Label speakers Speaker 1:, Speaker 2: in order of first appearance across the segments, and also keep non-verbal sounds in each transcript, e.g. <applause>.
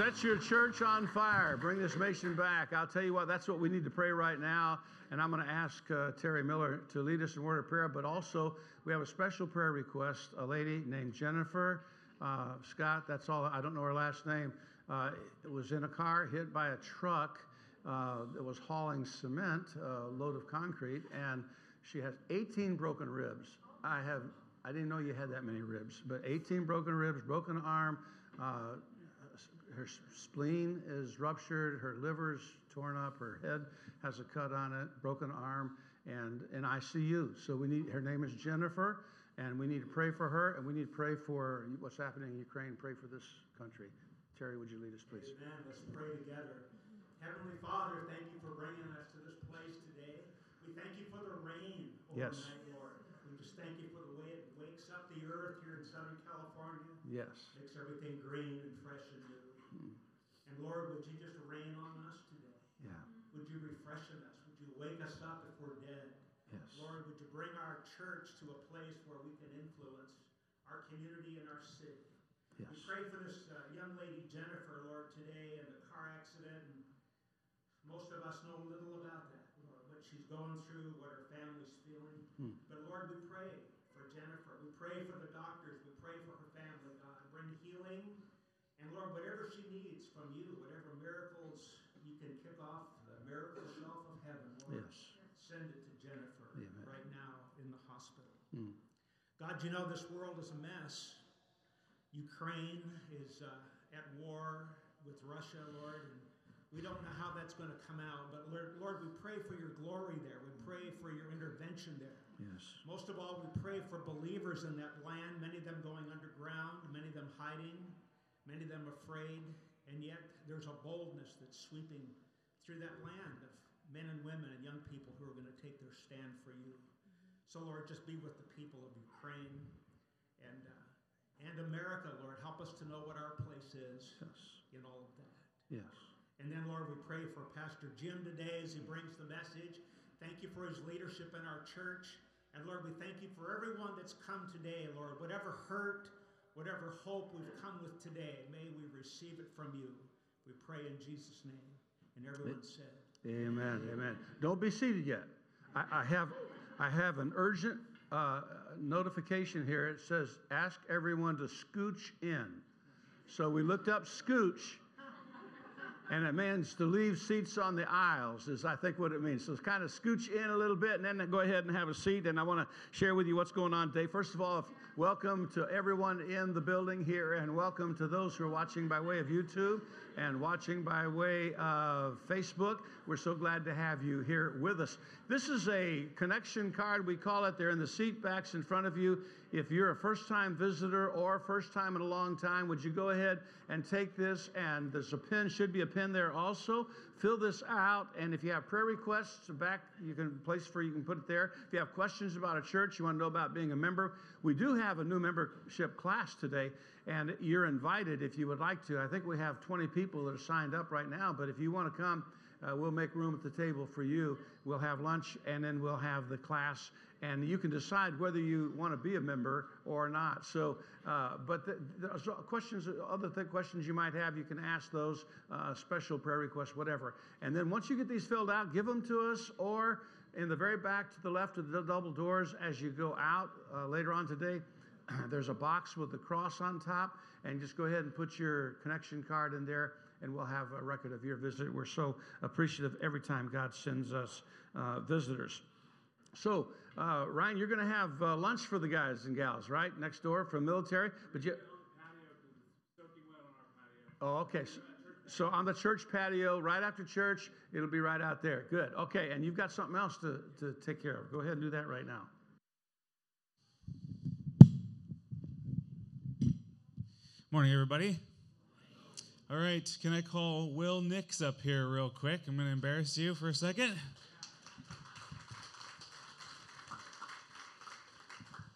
Speaker 1: Set your church on fire.
Speaker 2: Bring this nation back. I'll tell you what, that's what we need to pray right now. And I'm going to ask uh, Terry Miller to lead us in word of prayer. But also, we have a special prayer request. A lady named Jennifer uh, Scott, that's all, I don't know her last name, uh, was in a car hit by a truck uh, that was hauling cement, a load of concrete, and she has 18 broken ribs. I have, I didn't know you had that many ribs, but 18 broken ribs, broken arm, uh, her spleen is ruptured, her liver's torn up, her head has a cut on it, broken arm, and in ICU. So we need, her name is Jennifer, and we need to pray for her, and we need to pray for what's happening in Ukraine, pray for this country. Terry, would you lead us, please?
Speaker 3: Amen. Let's pray together. Heavenly Father, thank you for bringing us to this place today. We thank you for the rain overnight,
Speaker 2: Yes.
Speaker 3: Lord. We just thank you for the way it wakes up the earth here in Southern California,
Speaker 2: Yes.
Speaker 3: makes everything green and fresh and. And Lord, would you just rain on us today?
Speaker 2: Yeah.
Speaker 3: Would you refreshen us? Would you wake us up if we're dead?
Speaker 2: Yes.
Speaker 3: Lord, would you bring our church to a place where we can influence our community and our city? We pray for this uh, young lady, Jennifer, Lord, today in the car accident. And most of us know little about that, Lord, what she's going through, what her family's feeling.
Speaker 2: Hmm.
Speaker 3: But Lord, we pray for Jennifer. We pray for the doctors. We pray for her family, God. Bring healing. Lord, whatever she needs from you, whatever miracles you can kick off the miracle shelf of heaven, Lord,
Speaker 2: Yes.
Speaker 3: send it to Jennifer
Speaker 2: Amen.
Speaker 3: right now in the hospital.
Speaker 2: Mm.
Speaker 3: God, you know this world is a mess. Ukraine is uh, at war with Russia, Lord, and we don't know how that's going to come out. But Lord, Lord, we pray for your glory there. We pray for your intervention there.
Speaker 2: Yes.
Speaker 3: Most of all, we pray for believers in that land, many of them going underground, many of them hiding, many of them afraid, and yet there's a boldness that's sweeping through that land of men and women and young people who are going to take their stand for you. So, Lord, just be with the people of Ukraine and, uh, and America, Lord. Help us to know what our place is
Speaker 2: Yes.
Speaker 3: in all of that.
Speaker 2: Yes.
Speaker 3: And then, Lord, we pray for Pastor Jim today as he brings the message. Thank you for his leadership in our church. And Lord, we thank you for everyone that's come today, Lord. Whatever hurt, whatever hope we've come with today, may we receive it from you. We pray in Jesus' name. And everyone said,
Speaker 2: Amen. Amen. Don't be seated yet. I, I have, I have an urgent uh, notification here. It says, "Ask everyone to scooch in." So we looked up scooch, and it means to leave seats on the aisles. Is I think what it means. So it's kind of scooch in a little bit, and then go ahead and have a seat. And I want to share with you what's going on today. First of all, welcome to everyone in the building here, and welcome to those who are watching by way of YouTube and watching by way of Facebook. We're so glad to have you here with us. This is a connection card, we call it. They're in the seat backs in front of you. If you're a first time visitor or first time in a long time, would you go ahead and take this? And there's a pin, should be a pin there also. Fill this out, and if you have prayer requests back, you can place for you can put it there. If you have questions about a church, you want to know about being a member, we do have a new membership class today, and you're invited if you would like to. I think we have 20 people that are signed up right now, but if you want to come, uh, we'll make room at the table for you. We'll have lunch, and then we'll have the class, and you can decide whether you want to be a member or not. So, uh, but the, the questions, other th- questions you might have, you can ask those, uh, special prayer requests, whatever. And then once you get these filled out, give them to us, or in the very back to the left of the double doors as you go out uh, later on today. <clears throat> There's a box with the cross on top, and just go ahead and put your connection card in there, and we'll have a record of your visit. We're so appreciative every time God sends us uh, visitors. So, uh, Ryan, you're going to have uh, lunch for the guys and gals, right? Next door from military. But you. Oh, okay. So, so on the church patio, right after church, it'll be right out there. Good. Okay, and you've got something else to, to take care of. Go ahead and do that right now.
Speaker 4: Morning, everybody. All right, can I call Will Nix up here real quick? I'm going to embarrass you for a second.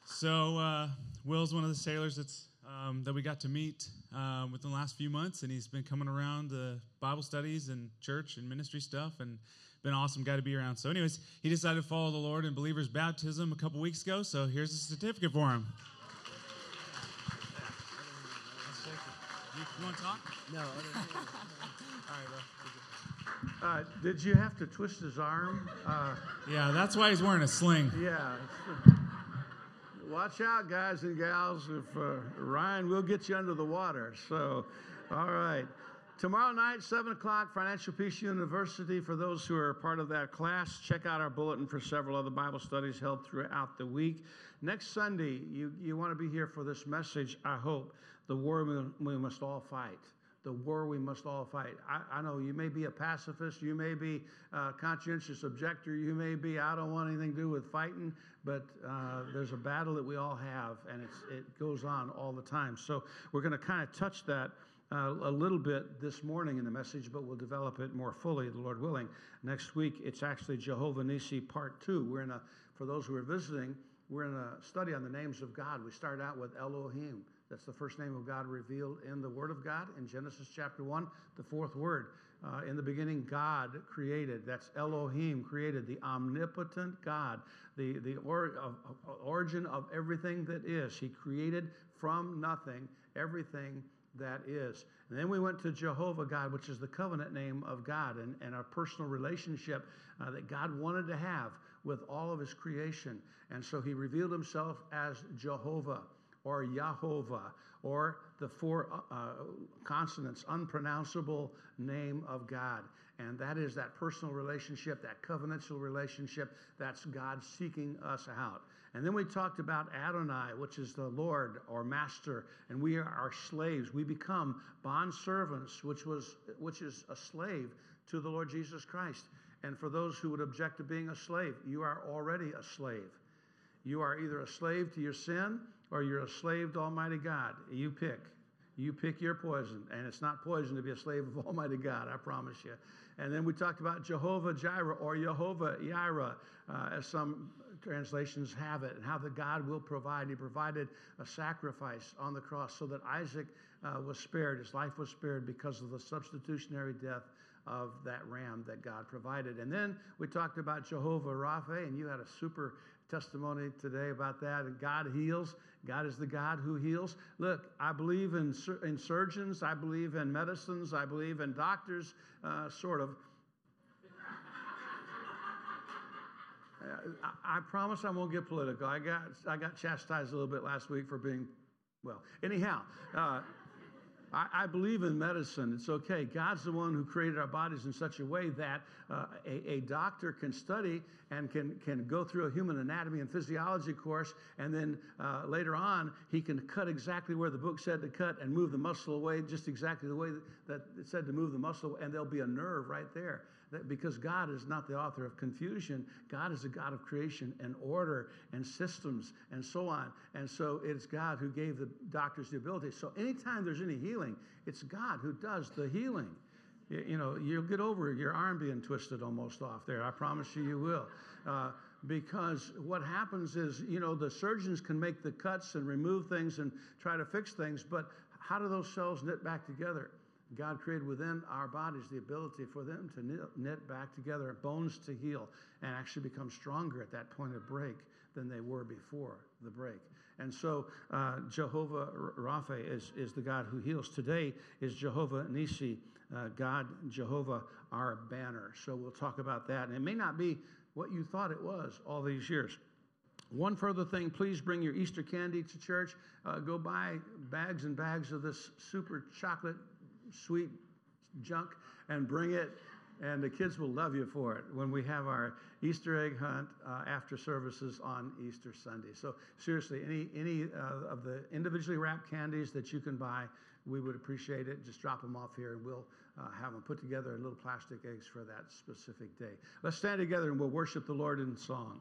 Speaker 4: So, uh, Will's one of the sailors that's um, that we got to meet um, within the last few months, and he's been coming around the Bible studies and church and ministry stuff, and been awesome guy to be around. So, anyways, he decided to follow the Lord in believer's baptism a couple weeks ago. So, here's a certificate for him. You want to talk?
Speaker 5: No. <laughs>
Speaker 4: All right, bro.
Speaker 2: Uh, did you have to twist his arm? Uh,
Speaker 4: Yeah, that's why he's wearing a sling.
Speaker 2: yeah. Watch out, guys and gals. If uh, Ryan will get you under the water. So, all right. Tomorrow night, 7 o'clock, Financial Peace University. For those who are part of that class, check out our bulletin for several other Bible studies held throughout the week. Next Sunday, you, you want to be here for this message, I hope. The war we, must all fight. The war we must all fight. I, I know you may be a pacifist, you may be a conscientious objector, you may be, I don't want anything to do with fighting, but uh, there's a battle that we all have, and it goes on all the time. So we're going to kind of touch that uh, a little bit this morning in the message, but we'll develop it more fully, the Lord willing. Next week, it's actually Jehovah Nisi Part 2. We're in a, for those who are visiting, we're in a study on the names of God. We start out with Elohim. That's the first name of God revealed in the Word of God in Genesis chapter 1, the fourth word. Uh, in the beginning, God created. That's Elohim created, the omnipotent God, the, the or, origin of everything that is. He created from nothing everything that is. And then we went to Jehovah God, which is the covenant name of God and, and our personal relationship uh, that God wanted to have with all of his creation. And so he revealed himself as Jehovah or Yahovah or the four uh, consonants, unpronounceable name of God. And that is that personal relationship, that covenantal relationship. That's God seeking us out. And then we talked about Adonai, which is the Lord or master, and we are our slaves. We become bond servants, which was which is a slave to the Lord Jesus Christ. And for those who would object to being a slave, you are already a slave. You are either a slave to your sin or you're a slave to Almighty God. You pick. You pick your poison, and it's not poison to be a slave of <laughs> Almighty God, I promise you. And then we talked about Jehovah Jireh or Jehovah Jireh, uh, as some translations have it, and how the God will provide. He provided a sacrifice on the cross so that Isaac uh, was spared, his life was spared because of the substitutionary death of that ram that God provided. And then we talked about Jehovah Rapha, and you had a super testimony today about that. And God heals. God is the God who heals. Look, I believe in, in surgeons, I believe in medicines, I believe in doctors, uh, sort of. <laughs> I, I, promise I won't get political. I got, I got chastised a little bit last week for being, well, anyhow. Uh, I, I, believe in medicine. It's okay. God's the one who created our bodies in such a way that uh, a, a, doctor can study and can, can go through a human anatomy and physiology course, and then uh, later on, he can cut exactly where the book said to cut and move the muscle away just exactly the way that it said to move the muscle, and there'll be a nerve right there because God is not the author of confusion. God is a God of creation and order and systems and so on. And so it's God who gave the doctors the ability. So anytime there's any healing, it's God who does the healing. You, know, you'll get over your arm being twisted almost off there. I promise you, you will. Uh, because what happens is, you know, the surgeons can make the cuts and remove things and try to fix things, but how do those cells knit back together? God created within our bodies the ability for them to knit back together, bones to heal, and actually become stronger at that point of break than they were before the break. And so uh, Jehovah Rapha is, is the God who heals. Today is Jehovah Nisi, uh, God, Jehovah, our banner. So we'll talk about that. And it may not be what you thought it was all these years. One further thing, please bring your Easter candy to church. Uh, go buy bags and bags of this super chocolate sweet junk and bring it, and the kids will love you for it when we have our Easter egg hunt uh, after services on Easter Sunday. So seriously, any any uh, of the individually wrapped candies that you can buy, we would appreciate it. Just drop them off here, and we'll uh, have them put together in little plastic eggs for that specific day. Let's stand together and we'll worship the Lord in song.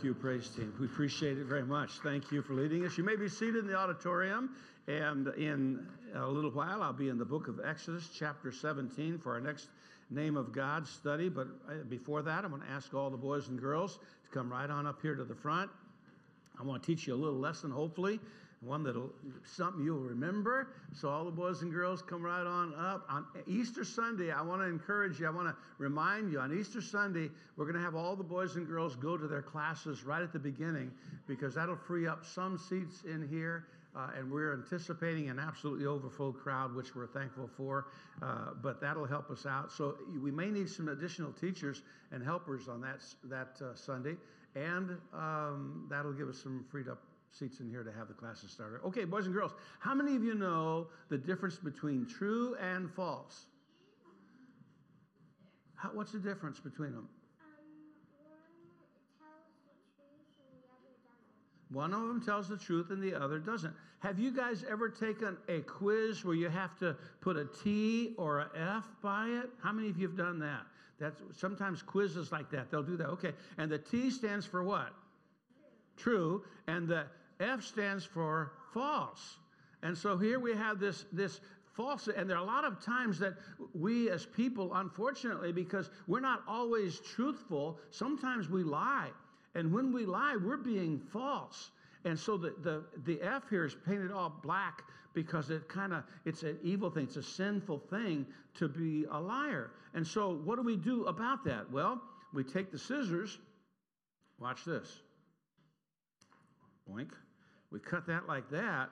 Speaker 2: Thank you, praise team. We appreciate it very much. Thank you for leading us. You may be seated in the auditorium, and in a little while, I'll be in the book of Exodus, chapter 17, for our next Name of God study. But uh, before that, I'm going to ask all the boys and girls to come right on up here to the front. I want to teach you a little lesson, hopefully, one that'll something you'll remember. So all the boys and girls come right on up. On Easter Sunday, I want to encourage you. I want to remind you on Easter Sunday, we're going to have all the boys and girls go to their classes right at the beginning because that'll free up some seats in here. Uh, and we're anticipating an absolutely overfull crowd, which we're thankful for. Uh, but that'll help us out. So we may need some additional teachers and helpers on that that uh, Sunday, and um, that'll give us some freed up seats in here to have the classes started. Okay, boys and girls, how many of you know the difference between true and false? How, what's the difference between them? One of them tells the truth and the other doesn't. Have you guys ever taken a quiz where you have to put a T or a F by it? How many of you have done that? That's sometimes quizzes like that. They'll do that. Okay. And the T stands for what? True. And the F stands for false. And so here we have this this false and there are a lot of times that we as people unfortunately because we're not always truthful, sometimes we lie. And when we lie, we're being false. And so the, the, the F here is painted all black because it kind of it's an evil thing. It's a sinful thing to be a liar. And so what do we do about that? Well, we take the scissors. Watch this. Boink. We cut that like that.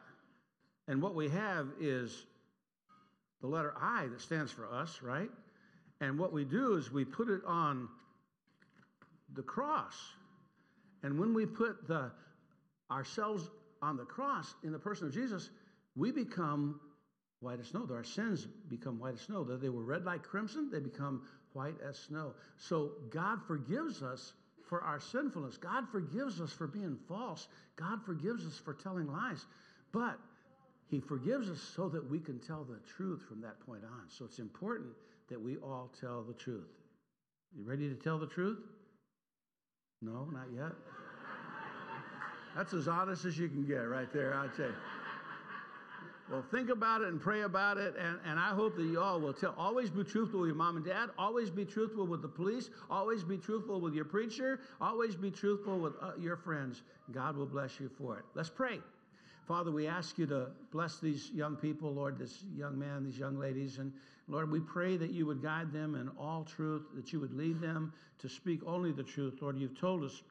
Speaker 2: And what we have is the letter I that stands for us, right? And what we do is we put it on the cross. And when we put the ourselves on the cross in the person of Jesus, we become white as snow. Our sins become white as snow. Though they were red like crimson, they become white as snow. So God forgives us for our sinfulness. God forgives us for being false. God forgives us for telling lies. But he forgives us so that we can tell the truth from that point on. So it's important that we all tell the truth. You ready to tell the truth? No, not yet. <laughs> That's as honest as you can get right there, I'd say. Well, think about it and pray about it, and, and I hope that you all will tell. Always be truthful with your mom and dad. Always be truthful with the police. Always be truthful with your preacher. Always be truthful with uh, your friends. God will bless you for it. Let's pray. Father, we ask you to bless these young people, Lord, this young man, these young ladies. And Lord, we pray that you would guide them in all truth, that you would lead them to speak only the truth. Lord, you've told us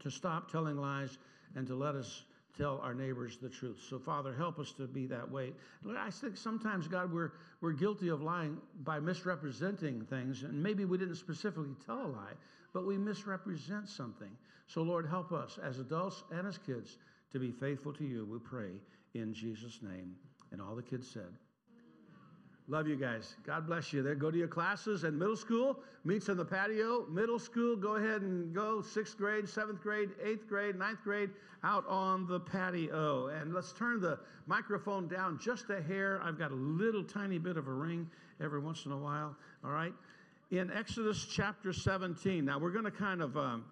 Speaker 2: to stop telling lies and to let us tell our neighbors the truth. So, Father, help us to be that way. Lord, I think sometimes, God, we're, we're guilty of lying by misrepresenting things, and maybe we didn't specifically tell a lie, but we misrepresent something. So, Lord, help us as adults and as kids to be faithful to you, we pray in Jesus' name. And all the kids said, Love you guys. God bless you. There, go to your classes and middle school meets in the patio. Middle school, go ahead and go. Sixth grade, seventh grade, eighth grade, ninth grade, out on the patio. And let's turn the microphone down just a hair. I've got a little tiny bit of a ring every once in a while. All right. In Exodus chapter 17. Now we're going to kind of. Um,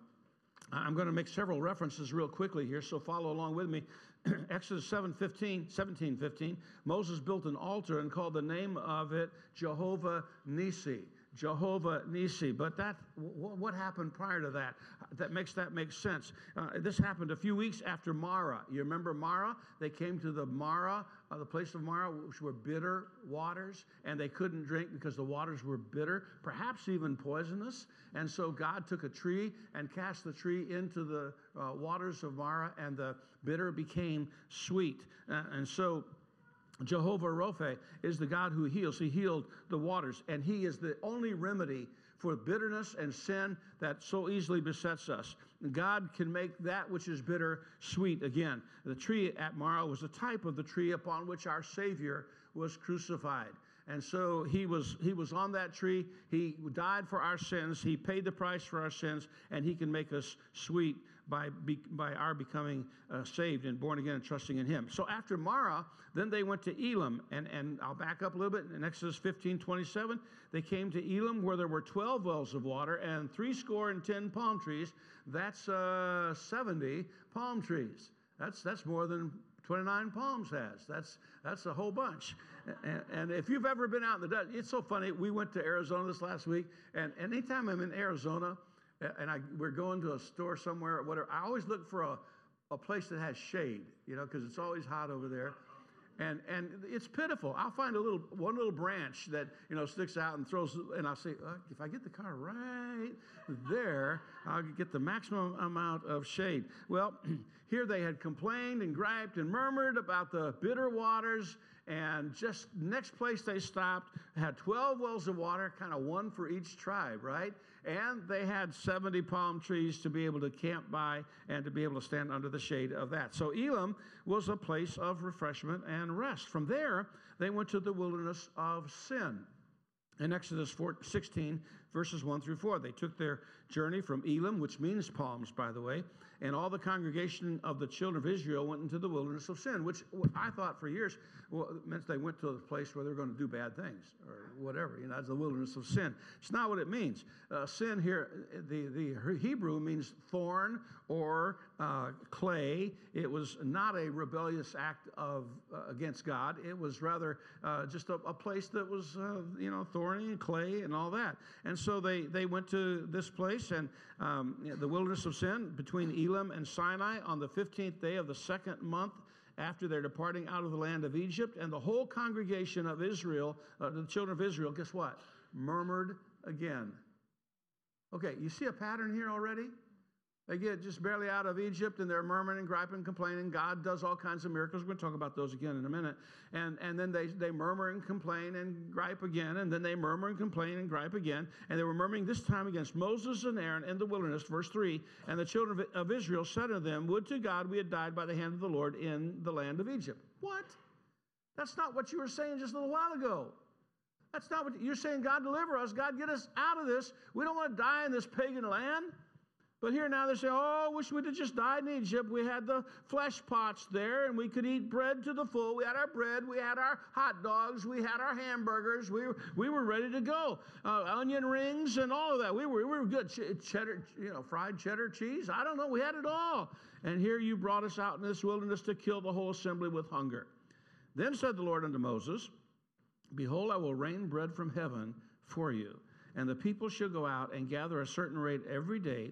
Speaker 2: I'm going to make several references real quickly here, so follow along with me. <clears throat> Exodus 7, 15, 17, 15. Moses built an altar and called the name of it Jehovah Nisi. Jehovah Nisi. But that, what happened prior to that? That makes that make sense. Uh, this happened a few weeks after Marah. You remember Marah? They came to the Marah, uh, the place of Marah, which were bitter waters, and they couldn't drink because the waters were bitter, perhaps even poisonous. And so God took a tree and cast the tree into the uh, waters of Marah, and the bitter became sweet. Uh, and so Jehovah Rophe is the God who heals. He healed the waters, and He is the only remedy for bitterness and sin that so easily besets us. God can make that which is bitter sweet again. The tree at Marah was a type of the tree upon which our Savior was crucified. And so he was, he was on that tree. He died for our sins. He paid the price for our sins, and he can make us sweet by, by our becoming uh, saved and born again and trusting in him. So after Marah, then they went to Elim. And, and I'll back up a little bit. In Exodus 15 27, they came to Elim where there were 12 wells of water and three score and 10 palm trees. That's uh, 70 palm trees. That's, that's more than 29 Palms has. That's, that's a whole bunch. And, and, if you've ever been out in the desert, it's so funny. We went to Arizona this last week, and anytime I'm in Arizona and I, we're going to a store somewhere or whatever, I always look for a, a place that has shade, you know, because it's always hot over there. And, and it's pitiful. I'll find a little one little branch that you know sticks out and throws, and I'll say, uh, if I get the car right there, I'll get the maximum amount of shade. Well, <clears throat> here they had complained and griped and murmured about the bitter waters, and just next place they stopped had 12 wells of water, kind of one for each tribe, right? And they had 70 palm trees to be able to camp by and to be able to stand under the shade of that. So Elim was a place of refreshment and rest. From there, they went to the wilderness of sin. In Exodus 4, 16, verses 1 through 4, they took their journey from Elim, which means palms, by the way, and all the congregation of the children of Israel went into the wilderness of sin, which I thought for years well, meant they went to a place where they're going to do bad things or whatever. You know, it's the wilderness of sin. It's not what it means. Uh, sin here, the, the Hebrew means thorn or uh, clay. It was not a rebellious act of uh, against God. It was rather uh, just a, a, place that was, uh, you know, thorny and clay and all that. And so they, they went to this place and um, the wilderness of sin between Elim and Sinai on the 15th day of the second month after their departing out of the land of Egypt. And the whole congregation of Israel, uh, the children of Israel, guess what? Murmured again. Okay, you see a pattern here already? They get just barely out of Egypt and they're murmuring, and griping, complaining. God does all kinds of miracles. We're going to talk about those again in a minute. And, and then they, they murmur and complain and gripe again. And then they murmur and complain and gripe again. And they were murmuring this time against Moses and Aaron in the wilderness, verse 3. And the children of Israel said to them, Would to God we had died by the hand of the Lord in the land of Egypt. What? That's not what you were saying just a little while ago. That's not what you're saying. God deliver us. God get us out of this. We don't want to die in this pagan land. But here now they say, oh, I wish we'd have just died in Egypt. We had the flesh pots there and we could eat bread to the full. We had our bread, we had our hot dogs, we had our hamburgers. We were, we were ready to go. Uh, onion rings and all of that. We were, we were good. Ch- cheddar, you know, fried cheddar cheese. I don't know. We had it all. And here you brought us out in this wilderness to kill the whole assembly with hunger. Then said the Lord unto Moses, Behold, I will rain bread from heaven for you. And the people shall go out and gather a certain rate every day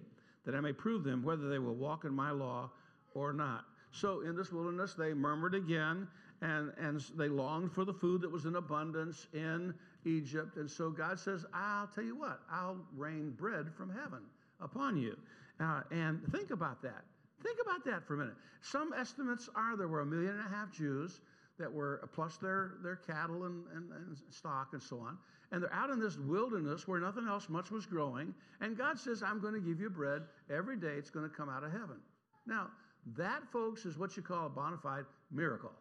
Speaker 2: that I may prove them whether they will walk in my law or not. So in this wilderness, they murmured again and, and they longed for the food that was in abundance in Egypt. And so God says, I'll tell you what, I'll rain bread from heaven upon you. Uh, and think about that. Think about that for a minute. Some estimates are there were a million and a half Jews that were, plus their, their cattle and, and, and stock and so on. And they're out in this wilderness where nothing else much was growing. And God says, I'm going to give you bread every day. It's going to come out of heaven. Now, that, folks, is what you call a bona fide miracle.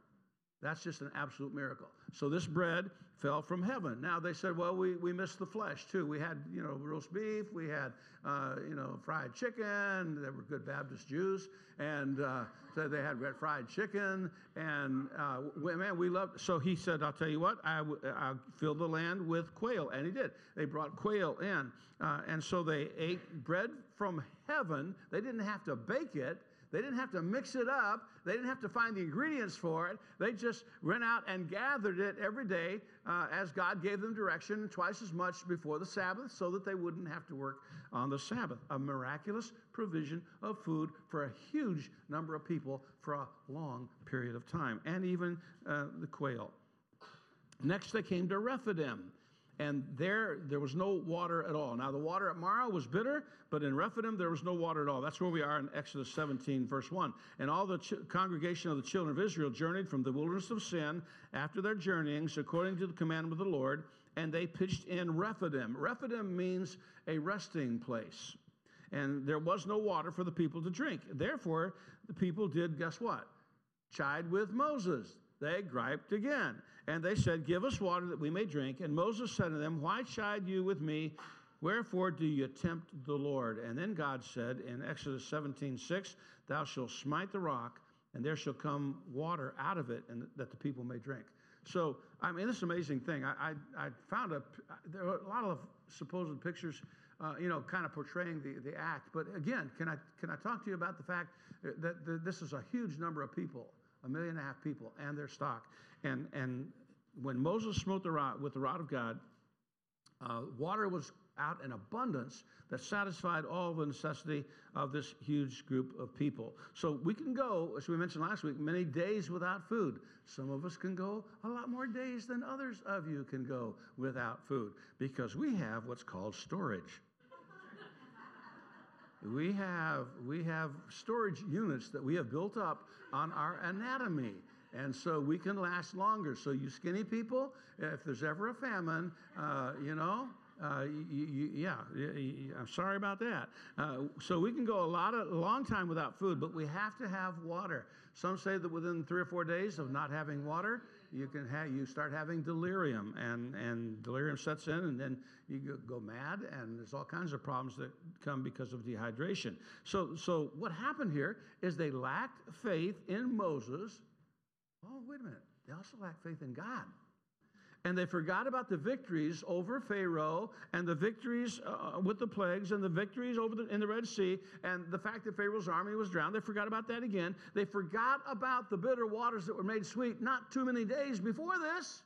Speaker 2: That's just an absolute miracle. So this bread fell from heaven. Now they said, well, we, we missed the flesh too. We had, you know, roast beef, we had, uh, you know, fried chicken. They were good Baptist Jews. And uh, so they had red fried chicken. And uh, man, we loved, so he said, I'll tell you what, I, I filled the land with quail. And he did. They brought quail in. Uh, and so they ate bread from heaven. They didn't have to bake it. They didn't have to mix it up. They didn't have to find the ingredients for it. They just went out and gathered it every day uh, as God gave them direction, twice as much before the Sabbath, so that they wouldn't have to work on the Sabbath. A miraculous provision of food for a huge number of people for a long period of time, and even uh, the quail. Next, they came to Rephidim and there there was no water at all. Now the water at Marah was bitter, but in Rephidim there was no water at all. That's where we are in Exodus 17, verse 1. And all the ch- congregation of the children of Israel journeyed from the wilderness of Sin after their journeyings, according to the commandment of the Lord, and they pitched in Rephidim. Rephidim means a resting place. And there was no water for the people to drink. Therefore, the people did, guess what? Chide with Moses. They griped again. And they said, Give us water that we may drink. And Moses said to them, Why chide you with me? Wherefore do you tempt the Lord? And then God said in Exodus 17, 6, Thou shalt smite the rock, and there shall come water out of it, and that the people may drink. So, I mean, this amazing thing. I, I, I found a, there are a lot of supposed pictures, uh, you know, kind of portraying the, the act. But again, can I, can I talk to you about the fact that, that this is a huge number of people, a million and a half people, and their stock. And, and when Moses smote the rod with the rod of God, uh, water was out in abundance that satisfied all the necessity of this huge group of people. So we can go, as we mentioned last week, many days without food. Some of us can go a lot more days than others of you can go without food because we have what's called storage. We have we have storage units that we have built up on our anatomy and so we can last longer. So, you skinny people, if there's ever a famine, uh, you know, uh, you, you, yeah, you, I'm sorry about that. Uh, so we can go a lot of a long time without food, but we have to have water. Some say that within three or four days of not having water, you can have you start having delirium, and and delirium sets in, and then you go, mad, and there's all kinds of problems that come because of dehydration. So so what happened here is they lacked faith in Moses Oh, wait a minute. They also lacked faith in God. And they forgot about the victories over Pharaoh and the victories uh, with the plagues and the victories over the, in the Red Sea and the fact that Pharaoh's army was drowned. They forgot about that again. They forgot about the bitter waters that were made sweet not too many days before this.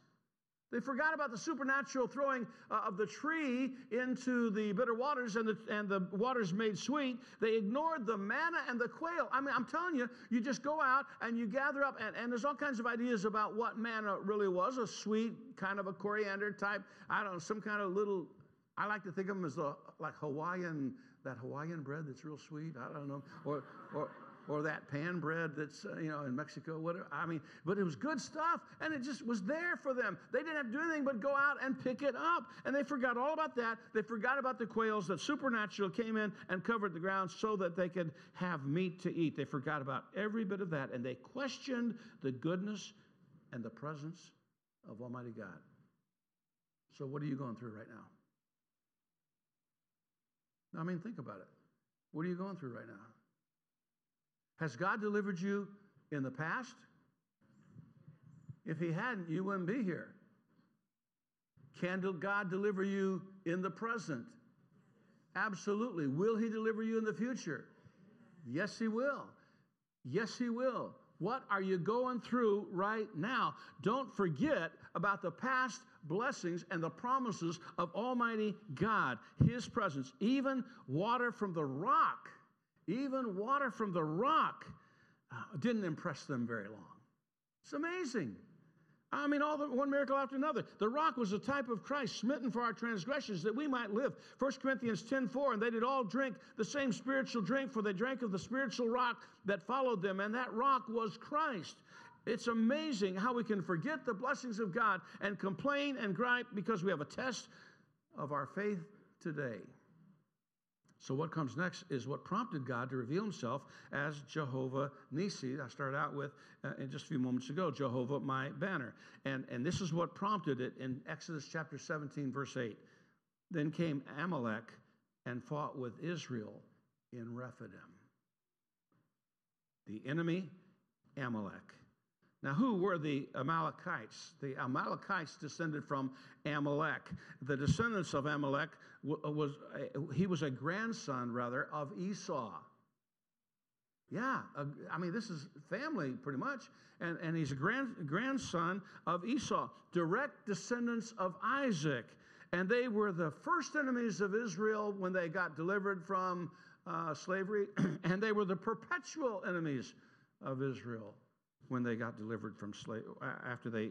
Speaker 2: They forgot about the supernatural throwing uh, of the tree into the bitter waters and the, and the waters made sweet. They ignored the manna and the quail. I mean, I'm telling you, you just go out and you gather up, and, and there's all kinds of ideas about what manna really was a sweet, kind of a coriander type, I don't know, some kind of little, I like to think of them as the, like Hawaiian, that Hawaiian bread that's real sweet. I don't know. Or, or, or that pan bread that's uh, you know in Mexico. Whatever. I mean, but it was good stuff, and it just was there for them. They didn't have to do anything but go out and pick it up, and they forgot all about that. They forgot about the quails that supernatural came in and covered the ground so that they could have meat to eat. They forgot about every bit of that, and they questioned the goodness and the presence of Almighty God. So, what are you going through right now? I mean, think about it. What are you going through right now? Has God delivered you in the past? If He hadn't, you wouldn't be here. Can God deliver you in the present? Absolutely. Will He deliver you in the future? Yes, He will. Yes, He will. What are you going through right now? Don't forget about the past blessings and the promises of Almighty God, His presence, even water from the rock even water from the rock uh, didn't impress them very long. It's amazing. I mean, all the one miracle after another. The rock was a type of Christ, smitten for our transgressions, that we might live. 1 Corinthians 10 4, and they did all drink the same spiritual drink, for they drank of the spiritual rock that followed them, and that rock was Christ. It's amazing how we can forget the blessings of God and complain and gripe because we have a test of our faith today. So, what comes next is what prompted God to reveal himself as Jehovah Nissi. I started out with uh, in just a few moments ago, Jehovah my banner. And, and this is what prompted it in Exodus chapter 17, verse 8. Then came Amalek and fought with Israel in Rephidim. The enemy, Amalek. Now, who were the Amalekites? The Amalekites descended from Amalek. The descendants of Amalek was he was a grandson rather of Esau. Yeah, I mean this is family pretty much, and and he's a grand, grandson of Esau, direct descendants of Isaac, and they were the first enemies of Israel when they got delivered from uh, slavery, <clears throat> and they were the perpetual enemies of Israel when they got delivered from slave after they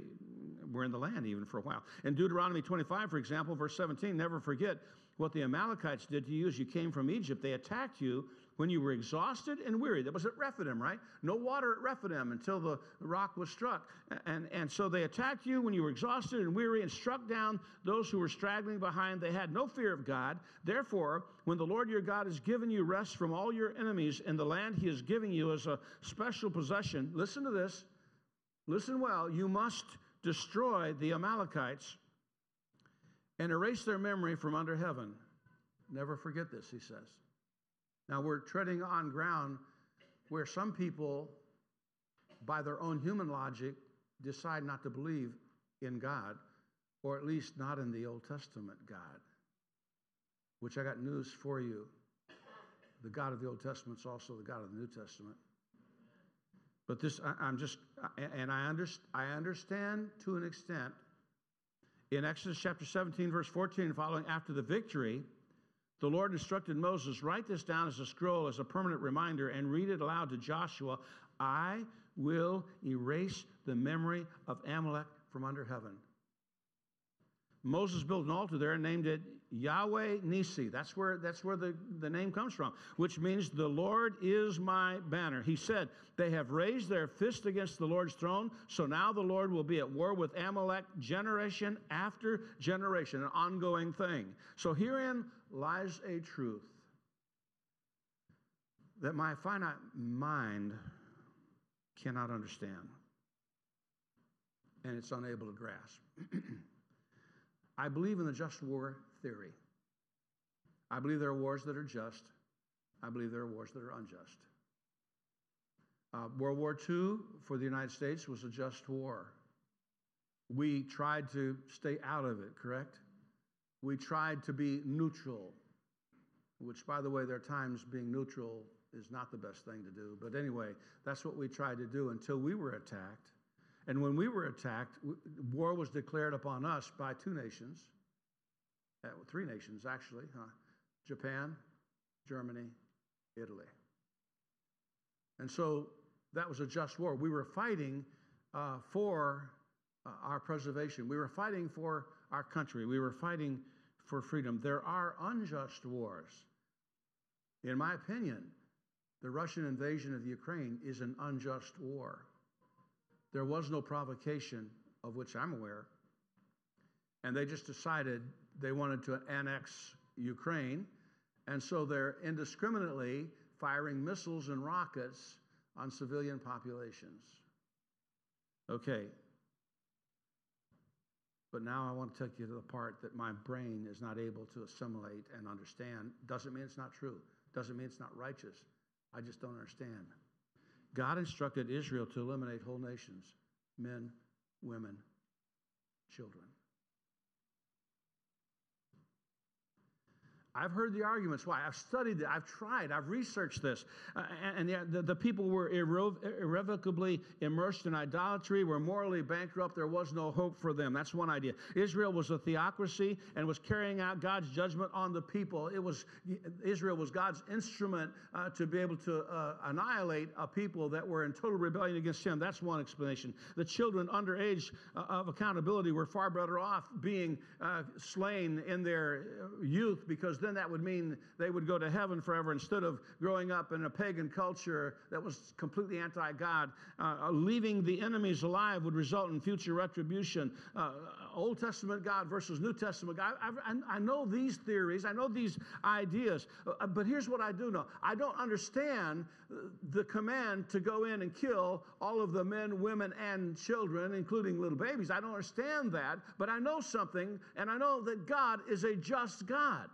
Speaker 2: were in the land even for a while. In Deuteronomy 25, for example, verse 17, never forget what the Amalekites did to you as you came from Egypt. They attacked you when you were exhausted and weary. That was at Rephidim, right? No water at Rephidim until the rock was struck. And, and so they attacked you when you were exhausted and weary and struck down those who were straggling behind. They had no fear of God. Therefore, when the Lord your God has given you rest from all your enemies in the land he is giving you as a special possession, listen to this. Listen well. You must destroy the Amalekites and erase their memory from under heaven. Never forget this, he says. Now, we're treading on ground where some people, by their own human logic, decide not to believe in God, or at least not in the Old Testament God. Which I got news for you. The God of the Old Testament is also the God of the New Testament. But this, I, am just, and I, under, I understand to an extent. In Exodus chapter 17, verse 14 following, after the victory, the Lord instructed Moses, write this down as a scroll, as a permanent reminder, and read it aloud to Joshua. I will erase the memory of Amalek from under heaven. Moses built an altar there and named it Yahweh Nissi. That's where, that's where the, the name comes from, which means the Lord is my banner. He said, They have raised their fist against the Lord's throne, so now the Lord will be at war with Amalek generation after generation, an ongoing thing. So herein lies a truth that my finite mind cannot understand, and it's unable to grasp. <clears throat> I believe in the just war theory. I believe there are wars that are just. I believe there are wars that are unjust. Uh, World War II for the United States was a just war. We tried to stay out of it, correct? We tried to be neutral, which, by the way, there are times being neutral is not the best thing to do. But anyway, that's what we tried to do until we were attacked. And when we were attacked, war was declared upon us by two nations, uh, three nations actually huh? Japan, Germany, Italy. And so that was a just war. We were fighting uh, for uh, our preservation, we were fighting for our country, we were fighting for freedom. There are unjust wars. In my opinion, the Russian invasion of Ukraine is an unjust war. There was no provocation of which I'm aware. And they just decided they wanted to annex Ukraine. And so they're indiscriminately firing missiles and rockets on civilian populations. Okay. But now I want to take you to the part that my brain is not able to assimilate and understand. Doesn't mean it's not true, doesn't mean it's not righteous. I just don't understand. God instructed Israel to eliminate whole nations men, women, children. I've heard the arguments why. I've studied it. I've tried. I've researched this. Uh, and, and the, the, people were irre- irrevocably immersed in idolatry, were morally bankrupt. There was no hope for them. That's one idea. Israel was a theocracy and was carrying out God's judgment on the people. It was Israel was God's instrument uh, to be able to uh, annihilate a people that were in total rebellion against Him. That's one explanation. The children under age uh, of accountability were far better off being uh, slain in their uh, youth because then that would mean they would go to heaven forever instead of growing up in a pagan culture that was completely anti God. Uh, uh, leaving the enemies alive would result in future retribution. Uh, Old Testament God versus New Testament God. I, I, I, know these theories, I know these ideas, uh, but here's what I do know I don't understand the command to go in and kill all of the men, women, and children, including little babies. I don't understand that, but I know something, and I know that God is a just God.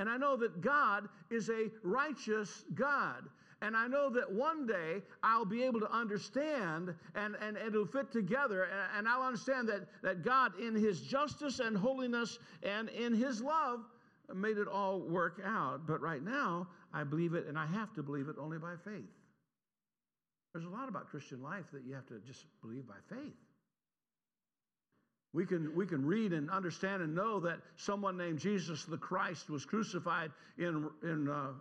Speaker 2: And I know that God is a righteous God. And I know that one day I'll be able to understand and, and, and it'll fit together. And, and I'll understand that, that God, in His justice and holiness and in His love, made it all work out. But right now, I believe it, and I have to believe it only by faith. There's a lot about Christian life that you have to just believe by faith. We can, we can read and understand and know that someone named Jesus the Christ was crucified in, in, uh,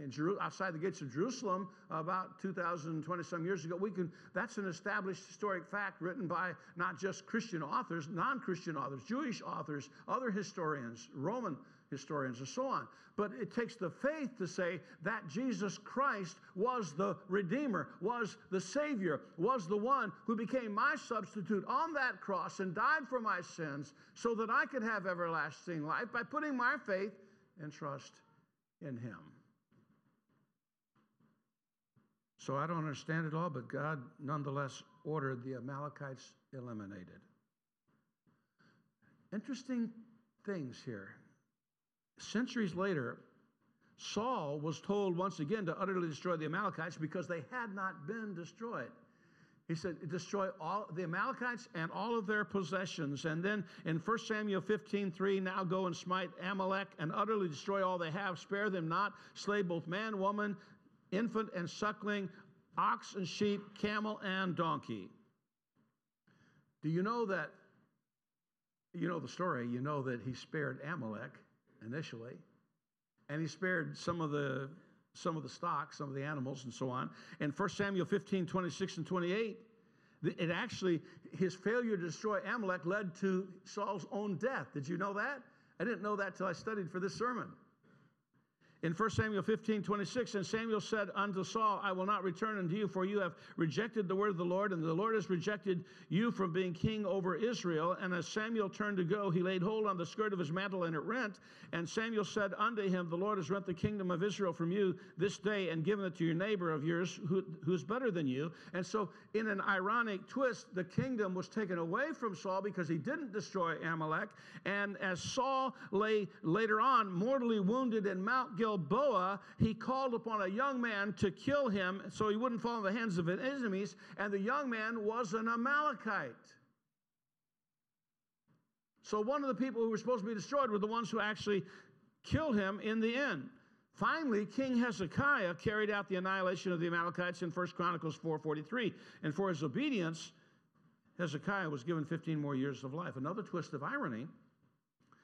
Speaker 2: in Jeru- outside the gates of Jerusalem about 2,020 some years ago. We can, that's an established historic fact written by not just Christian authors, non Christian authors, Jewish authors, other historians, Roman historians, and so on. But it takes the faith to say that Jesus Christ was the Redeemer, was the Savior, was the one who became my substitute on that cross and died for my sins so that I could have everlasting life by putting my faith and trust in Him. So I don't understand it all, but God nonetheless ordered the Amalekites eliminated. Interesting things here. Centuries later, Saul was told once again to utterly destroy the Amalekites because they had not been destroyed. He said, destroy all the Amalekites and all of their possessions. And then in 1 Samuel 15, 3, now go and smite Amalek and utterly destroy all they have. Spare them not. Slay both man, woman, infant and suckling, ox and sheep, camel and donkey. Do you know that? You know the story. You know that he spared Amalek initially, and he spared some of the some of the stock, some of the animals, and so on. In 1 Samuel 15, 26 and 28, it actually, his failure to destroy Amalek led to Saul's own death. Did you know that? I didn't know that till I studied for this sermon. In 1 Samuel 15, 26, and Samuel said unto Saul, I will not return unto you, for you have rejected the word of the Lord, and the Lord has rejected you from being king over Israel. And as Samuel turned to go, he laid hold on the skirt of his mantle, and it rent. And Samuel said unto him, The Lord has rent the kingdom of Israel from you this day, and given it to your neighbor of yours, who, who is better than you. And so, in an ironic twist, the kingdom was taken away from Saul because he didn't destroy Amalek. And as Saul lay later on mortally wounded in Mount Gilboa, Gilboa, he called upon a young man to kill him so he wouldn't fall in the hands of his enemies, and the young man was an Amalekite. So one of the people who were supposed to be destroyed were the ones who actually killed him in the end. Finally, King Hezekiah carried out the annihilation of the Amalekites in 1 Chronicles 4:43, and for his obedience, Hezekiah was given 15 more years of life. Another twist of irony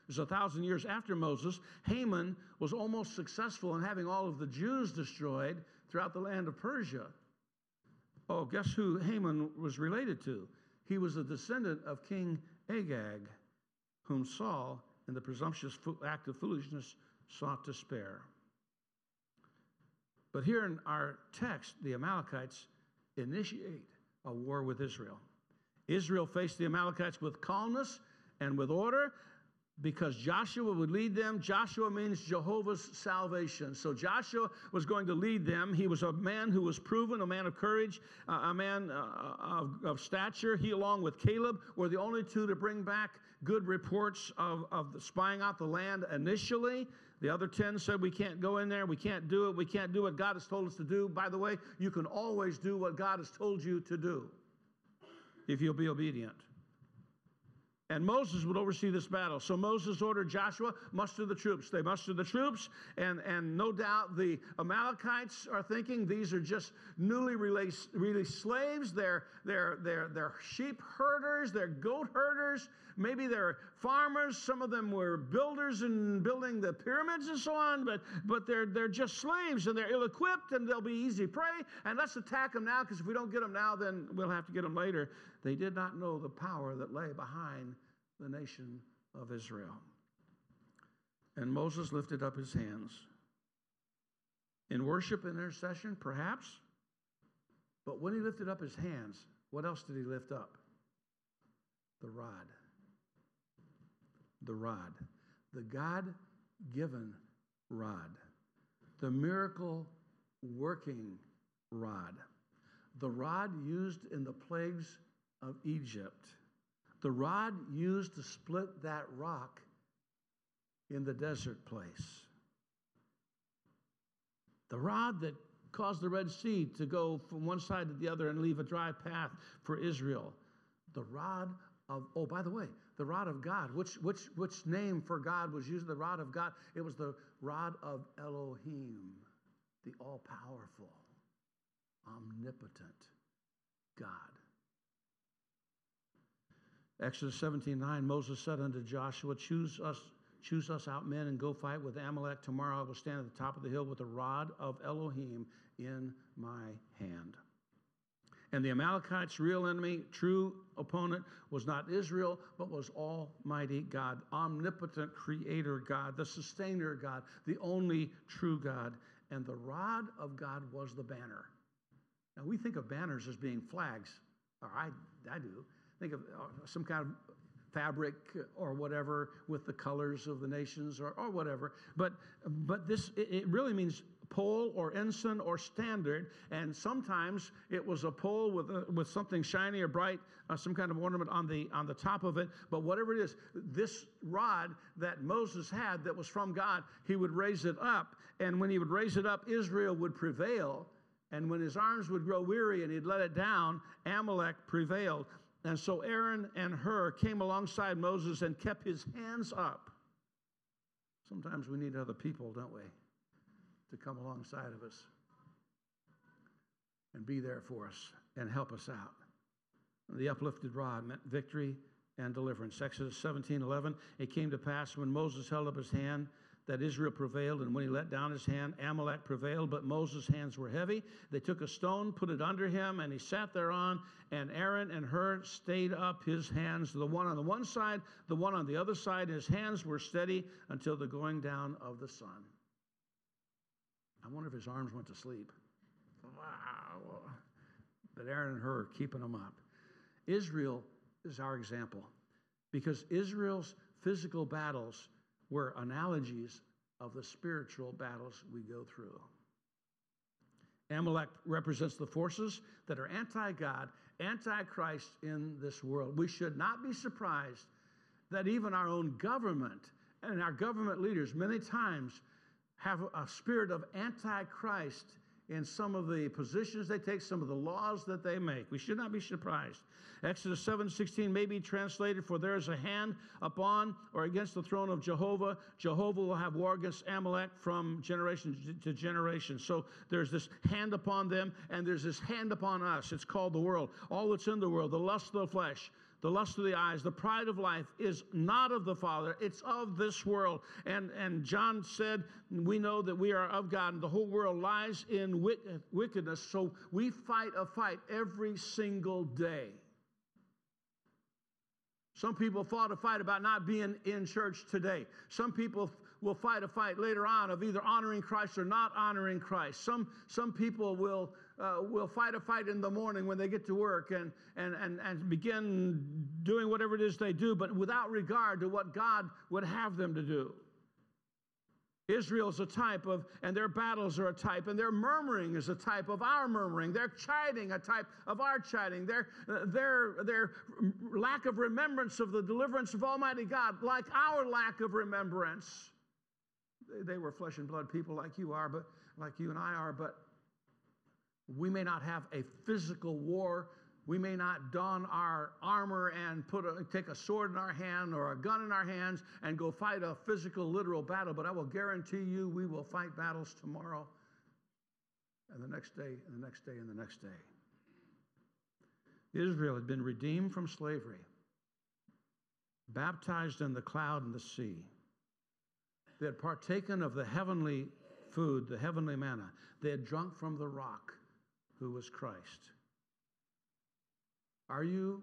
Speaker 2: is a thousand years after Moses, Haman was almost successful in having all of the Jews destroyed throughout the land of Persia. Oh, guess who Haman was related to? He was a descendant of King Agag, whom Saul, in the presumptuous act of foolishness, sought to spare. But here in our text, the Amalekites initiate a war with Israel. Israel faced the Amalekites with calmness and with order, because Joshua would lead them. Joshua means Jehovah's salvation. So Joshua was going to lead them. He was a man who was proven, a man of courage, uh, a man uh, of, of, stature. He, along with Caleb, were the only two to bring back good reports of, of spying out the land initially. The other 10 said, We can't go in there. We can't do it. We can't do what God has told us to do. By the way, you can always do what God has told you to do if you'll be obedient. And Moses would oversee this battle. So Moses ordered Joshua, muster the troops. They mustered the troops, and, and no doubt the Amalekites are thinking these are just newly released, released slaves. They're, they're, they're, they're sheep herders, they're goat herders, maybe they're farmers. Some of them were builders and building the pyramids and so on, but, but they're, they're just slaves and they're ill equipped and they'll be easy prey. And let's attack them now because if we don't get them now, then we'll have to get them later. They did not know the power that lay behind the nation of Israel. And Moses lifted up his hands. In worship and intercession, perhaps, but when he lifted up his hands, what else did he lift up? The rod. The rod. The God given rod. The miracle working rod. The rod used in the plagues of Egypt the rod used to split that rock in the desert place. The rod that caused the Red Sea to go from one side to the other and leave a dry path for Israel. The rod of, oh, by the way, the rod of God. Which, which, which name for God was used? The rod of God. It was the rod of Elohim, the all powerful, omnipotent God. Exodus 17 9, Moses said unto Joshua, Choose us, choose us out men and go fight with Amalek. Tomorrow I will stand at the top of the hill with the rod of Elohim in my hand. And the Amalekites' real enemy, true opponent, was not Israel, but was Almighty God, omnipotent creator God, the sustainer God, the only true God. And the rod of God was the banner. Now we think of banners as being flags, or I, I do. Think of uh, some kind of fabric or whatever with the colors of the nations or, or whatever. But, but this, it really means pole or ensign or standard. And sometimes it was a pole with, a, with something shiny or bright, uh, some kind of ornament on the, on the top of it. But whatever it is, this rod that Moses had that was from God, he would raise it up. And when he would raise it up, Israel would prevail. And when his arms would grow weary and he'd let it down, Amalek prevailed. And so Aaron and Hur came alongside Moses and kept his hands up. Sometimes we need other people, don't we, to come alongside of us and be there for us and help us out. The uplifted rod meant victory and deliverance. Exodus 17 11. It came to pass when Moses held up his hand that Israel prevailed, and when he let down his hand, Amalek prevailed, but Moses' hands were heavy. They took a stone, put it under him, and he sat thereon, and Aaron and Hur stayed up his hands, the one on the one side, the one on the other side. His hands were steady until the going down of the sun. I wonder if his arms went to sleep. Wow. But Aaron and Hur are keeping them up. Israel is our example because Israel's physical battles were analogies of the spiritual battles we go through. Amalek represents the forces that are anti God, anti Christ in this world. We should not be surprised that even our own government and our government leaders many times have a spirit of antichrist in some of the positions they take, some of the laws that they make. We should not be surprised. Exodus 7 16 may be translated, For there is a hand upon or against the throne of Jehovah. Jehovah will have war against Amalek from generation to generation. So there's this hand upon them, and there's this hand upon us. It's called the world. All that's in the world, the lust of the flesh, the lust of the eyes, the pride of life is not of the Father, it's of this world. And, and John said, We know that we are of God, and the whole world lies in wickedness. So we fight a fight every single day. Some people fought a fight about not being in church today. Some people will fight a fight later on of either honoring Christ or not honoring Christ. Some, some people will, uh, will fight a fight in the morning when they get to work and, and, and, and begin doing whatever it is they do, but without regard to what God would have them to do. Israel is a type of, and their battles are a type, and their murmuring is a type of our murmuring. Their chiding, a type of our chiding. Their, their, their lack of remembrance of the deliverance of Almighty God, like our lack of remembrance. They were flesh and blood people like you are, but like you and I are, but we may not have a physical war We may not don our armor and put a, take a sword in our hand or a gun in our hands and go fight a physical, literal battle, but I will guarantee you we will fight battles tomorrow and the next day and the next day and the next day. Israel had been redeemed from slavery, baptized in the cloud and the sea. They had partaken of the heavenly food, the heavenly manna. They had drunk from the rock, who was Christ. Are you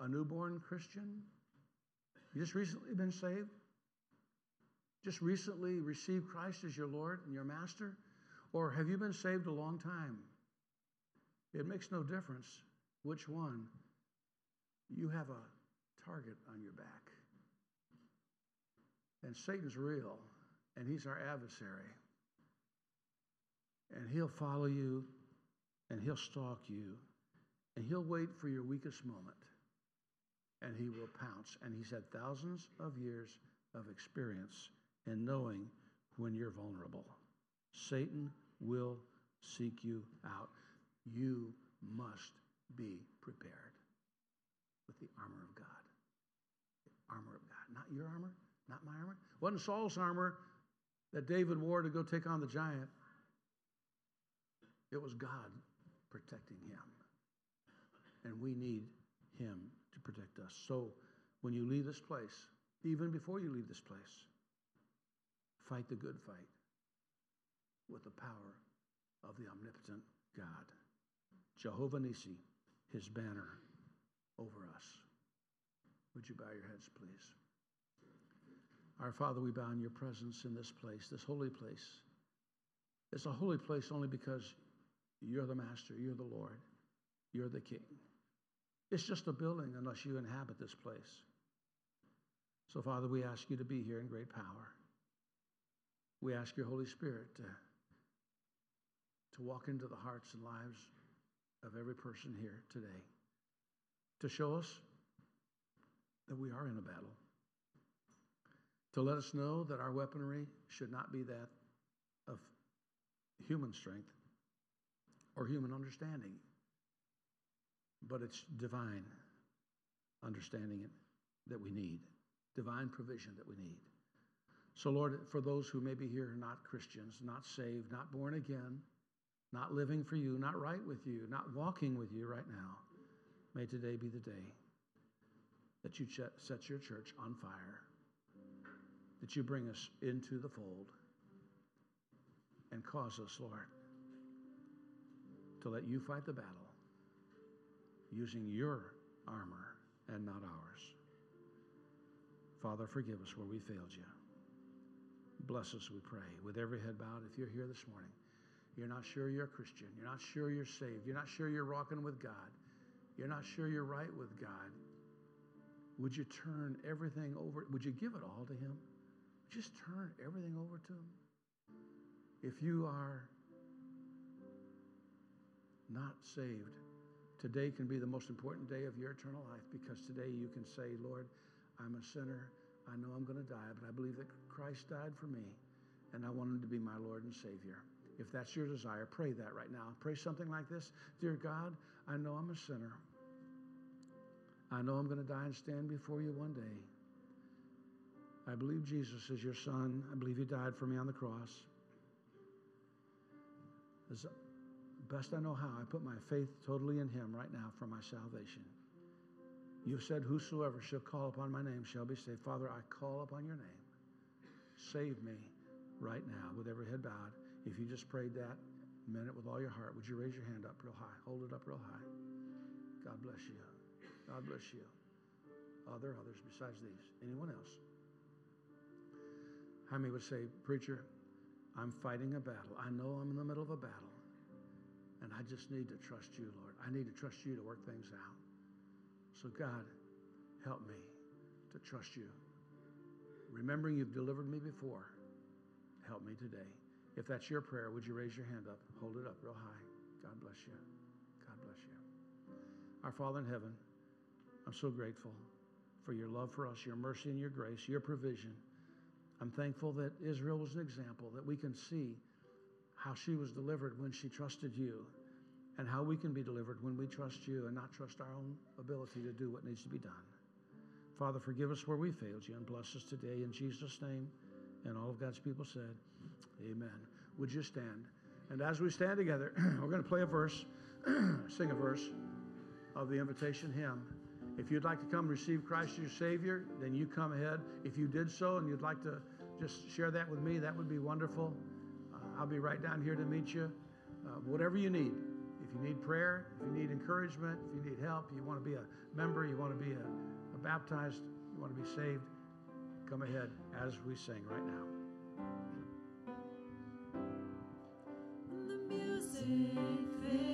Speaker 2: a newborn Christian? You just recently been saved? Just recently received Christ as your Lord and your Master? Or have you been saved a long time? It makes no difference which one. You have a target on your back. And Satan's real, and he's our adversary. And he'll follow you, and he'll stalk you, and he'll wait for your weakest moment, and he will pounce. And he's had thousands of years of experience in knowing when you're vulnerable. Satan will seek you out. You must be prepared with the armor of God. The armor of God. Not your armor, not my armor. Wasn't Saul's armor that David wore to go take on the giant. It was God protecting him. And we need him to protect us. So when you leave this place, even before you leave this place, fight the good fight with the power of the omnipotent God. Jehovah Nissi, his banner over us. Would you bow your heads, please? Our Father, we bow in your presence in this place, this holy place. It's a holy place only because you're the master, you're the Lord, you're the king. It's just a building unless you inhabit this place. So, Father, we ask you to be here in great power. We ask your Holy Spirit to, to walk into the hearts and lives of every person here today to show us that we are in a battle, to let us know that our weaponry should not be that of human strength or human understanding, but it's divine understanding that we need, divine provision that we need. So, Lord, for those who may be here not Christians, not saved, not born again, not living for you, not right with you, not walking with you right now, may today be the day that you set your church on fire, that you bring us into the fold and cause us, Lord, to let you fight the battle using your armor and not ours. Father, forgive us where we failed you. Bless us, we pray, with every head bowed. If you're here this morning, you're not sure you're a Christian. You're not sure you're saved. You're not sure you're rocking with God. You're not sure you're right with God. Would you turn everything over? Would you give it all to Him? Just turn everything over to Him. If you are not saved, today can be the most important day of your eternal life because today you can say, Lord, I'm a sinner. I know I'm going to die, but I believe that Christ died for me, and I want Him to be my Lord and Savior. If that's your desire, pray that right now. Pray something like this Dear God, I know I'm a sinner. I know I'm going to die and stand before you one day. I believe Jesus is your son. I believe he died for me on the cross. Best I know how, I put my faith totally in him right now for my salvation. You've said, Whosoever shall call upon my name shall be saved. Father, I call upon your name. Save me right now with every head bowed. If you just prayed that, meant it with all your heart, would you raise your hand up real high? Hold it up real high. God bless you. God bless you. Are there others besides these? Anyone else? How many would say, Preacher, I'm fighting a battle. I know I'm in the middle of a battle. And I just need to trust you, Lord. I need to trust you to work things out. So, God, help me to trust you. Remembering you've delivered me before, help me today. If that's your prayer, would you raise your hand up? Hold it up real high. God bless you. God bless you. Our Father in heaven, I'm so grateful for your love for us, your mercy and your grace, your provision. I'm thankful that Israel was an example, that we can see how she was delivered when she trusted you. and how we can be delivered when we trust you and not trust our own ability to do what needs to be done. Father, forgive us where we failed you and bless us today in Jesus' name. And all of God's people said, Amen. Would you stand? And as we stand together, <clears throat> we're going to play a verse, <clears throat> sing a verse of the invitation hymn. If you'd like to come receive Christ as your Savior, then you come ahead. If you did so and you'd like to just share that with me, that would be wonderful. I'll be right down here to meet you. Uh, whatever you need. If you need prayer, if you need encouragement, if you need help, you want to be a member, you want to be a, a baptized, you want to be saved, come ahead as we sing right now.
Speaker 1: The music fades,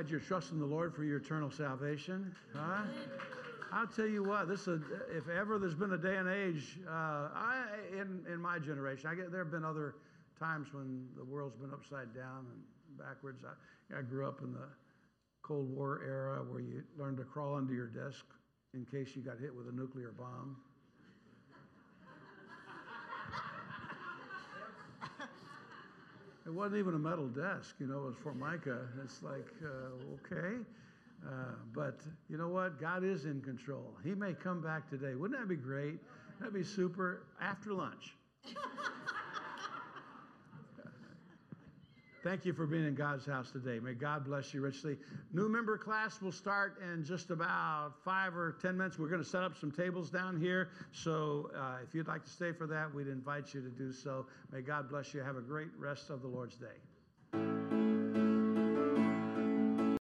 Speaker 2: glad you're trusting the Lord for your eternal salvation? Huh? I'll tell you what. This is, if ever there's been a day and age, uh, I in in my generation, I get there have been other times when the world's been upside down and backwards. I, I grew up in the Cold War era where you learned to crawl under your desk in case you got hit with a nuclear bomb. It wasn't even a metal desk, you know, it was Formica. It's like, uh, okay. Uh, but you know what? God is in control. He may come back today. Wouldn't that be great? That'd be super after lunch. <laughs> Thank you for being in God's house today. May God bless you richly. New member class will start in just about five or ten minutes. We're going to set up some tables down here. So uh, if you'd like to stay for that, we'd invite you to do so. May God bless you. Have a great rest of the Lord's day.